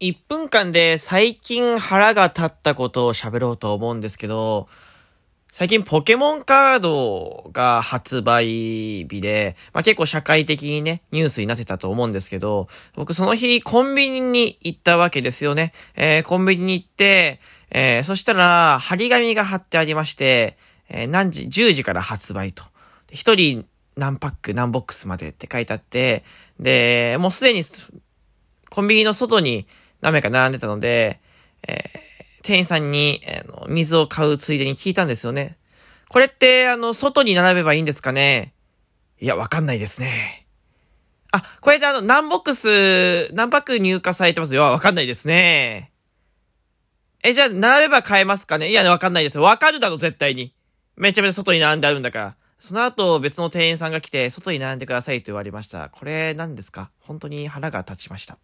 1分間で最近腹が立ったことを喋ろうと思うんですけど、最近ポケモンカードが発売日で、まあ、結構社会的にね、ニュースになってたと思うんですけど、僕その日コンビニに行ったわけですよね。えー、コンビニに行って、えー、そしたら、張り紙が貼ってありまして、えー、何時、10時から発売と。一人何パック何ボックスまでって書いてあって、で、もうすでに、コンビニの外に何名か並んでたので、えー、店員さんに、えー、の水を買うついでに聞いたんですよね。これって、あの、外に並べばいいんですかね？いや、わかんないですね。あ、これであの、何ボックス、何パック入荷されてますよ。わかんないですね。え、じゃあ、並べば買えますかね？いや、わかんないです。わかるだろ、絶対に。めちゃめちゃ外に並んであるんだから。その後、別の店員さんが来て、外に並んでくださいと言われました。これ、何ですか？本当に腹が立ちました。